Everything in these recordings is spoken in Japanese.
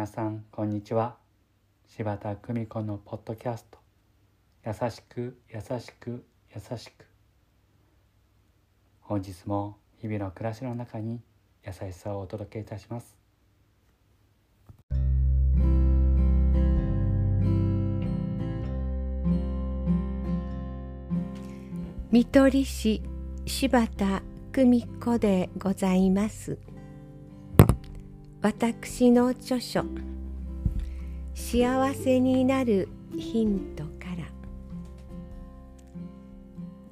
皆さんこんにちは。柴田久美子のポッドキャスト。優しく優しく優しく。本日も日々の暮らしの中に優しさをお届けいたします。見取り師柴田久美子でございます。私の著書「幸せになるヒント」から。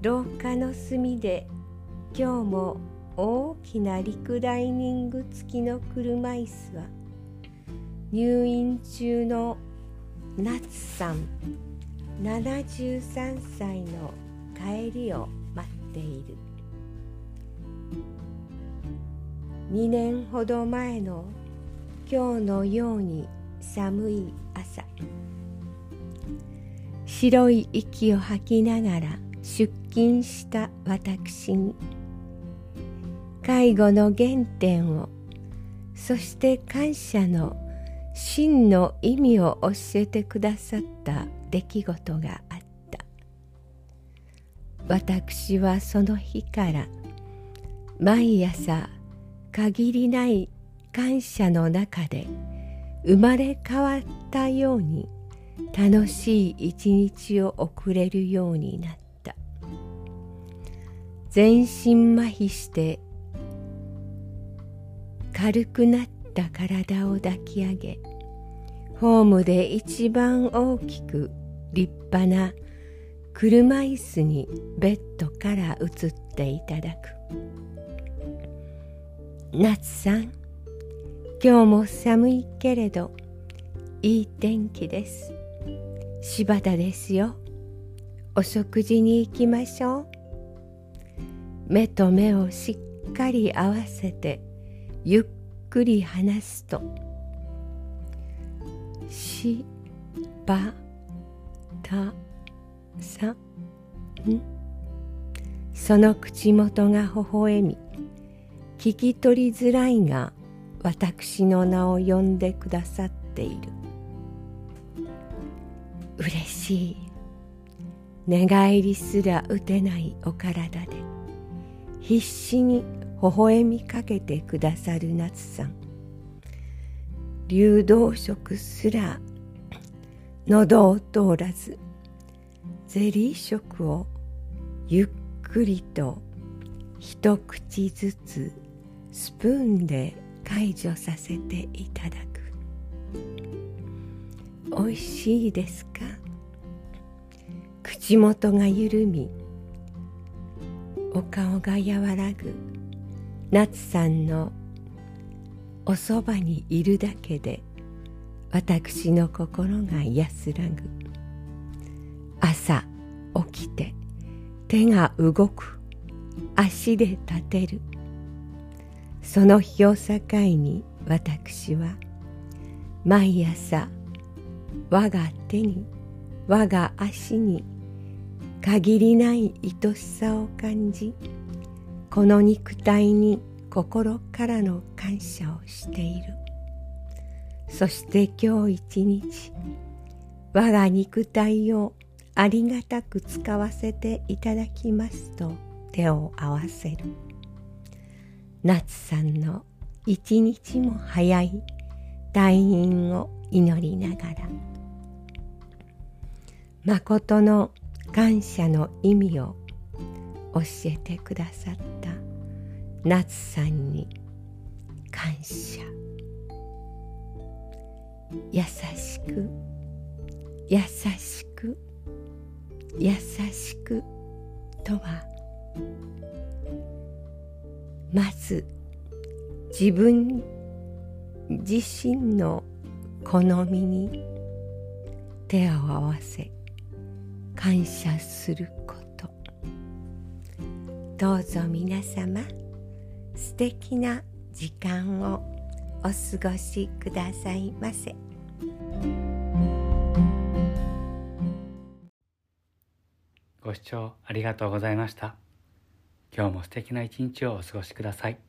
廊下の隅で今日も大きなリクライニング付きの車椅子は入院中の夏さん73歳の帰りを待っている。2年ほど前の今日のように寒い朝。白い息を吐きながら出勤した私に介護の原点をそして感謝の真の意味を教えてくださった出来事があった。私はその日から毎朝限りない感謝の中で生まれ変わったように楽しい一日を送れるようになった。全身麻痺して軽くなった体を抱き上げホームで一番大きく立派な車椅子にベッドから移っていただく。夏さん今日も寒いけれどいい天気です。柴田ですよ。お食事に行きましょう。目と目をしっかり合わせてゆっくり話すと。しばたさん？その口元が微笑み聞き取りづらいが私の名を呼んでくださっている。嬉しい。寝返りすら打てないお体で必死に微笑みかけてくださる夏さん。流動食すら喉を通らずゼリー食をゆっくりと一口ずつスプーンで解除させていただく。おいしいですか？口元が緩みお顔が和らぐ夏さんのおそばにいるだけで私の心が安らぐ。朝起きて手が動く。足で立てる。その日を境に私は毎朝我が手に我が足に限りない愛しさを感じこの肉体に心からの感謝をしている。そして今日一日我が肉体をありがたく使わせていただきますと手を合わせる。夏さんの一日も早い退院を祈りながら。誠の感謝の意味を教えてくださった。夏さんに感謝。優しく。優しく。優しくとは。まず自分自身の好みに手を合わせ感謝すること。どうぞ皆様素敵な時間をお過ごしくださいませ。ご視聴ありがとうございました。今日も素敵な一日をお過ごしください。